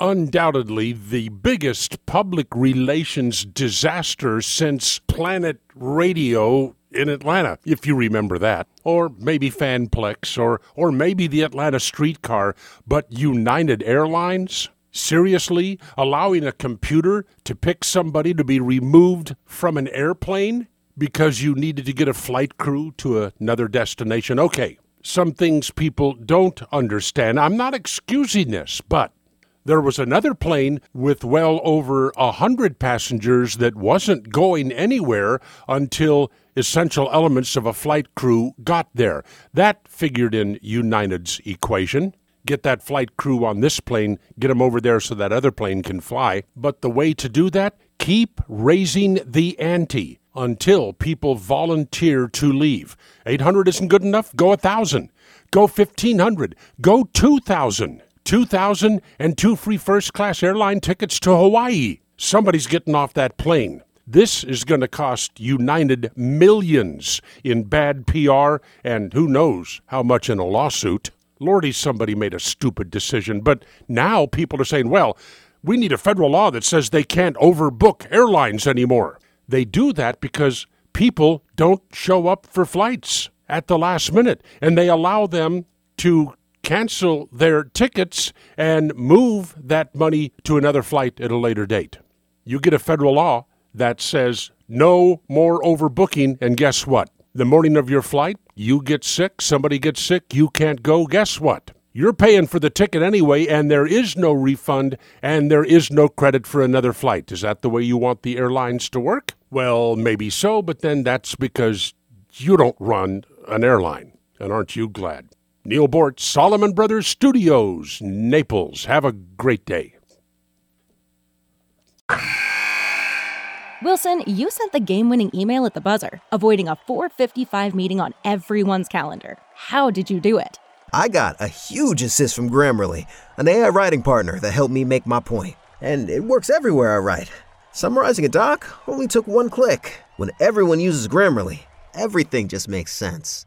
Undoubtedly, the biggest public relations disaster since Planet Radio in Atlanta, if you remember that. Or maybe Fanplex, or, or maybe the Atlanta streetcar, but United Airlines? Seriously? Allowing a computer to pick somebody to be removed from an airplane because you needed to get a flight crew to another destination? Okay, some things people don't understand. I'm not excusing this, but there was another plane with well over a hundred passengers that wasn't going anywhere until essential elements of a flight crew got there. That figured in United's equation. Get that flight crew on this plane, get them over there so that other plane can fly. But the way to do that, keep raising the ante until people volunteer to leave. 800 isn't good enough? Go 1,000. Go 1,500. Go 2,000. 2,000 and two free first class airline tickets to Hawaii. Somebody's getting off that plane. This is going to cost United millions in bad PR and who knows how much in a lawsuit. Lordy, somebody made a stupid decision, but now people are saying, well, we need a federal law that says they can't overbook airlines anymore. They do that because people don't show up for flights at the last minute, and they allow them to cancel their tickets and move that money to another flight at a later date. You get a federal law that says no more overbooking, and guess what? The morning of your flight, you get sick, somebody gets sick, you can't go. Guess what? You're paying for the ticket anyway, and there is no refund, and there is no credit for another flight. Is that the way you want the airlines to work? Well, maybe so, but then that's because you don't run an airline. And aren't you glad? Neal Boortz, Solomon Brothers Studios, Naples. Have a great day. Wilson, you sent the game winning email at the buzzer, avoiding a 455 meeting on everyone's calendar. How did you do it? I got a huge assist from Grammarly, an AI writing partner that helped me make my point. And it works everywhere I write. Summarizing a doc only took one click. When everyone uses Grammarly, everything just makes sense.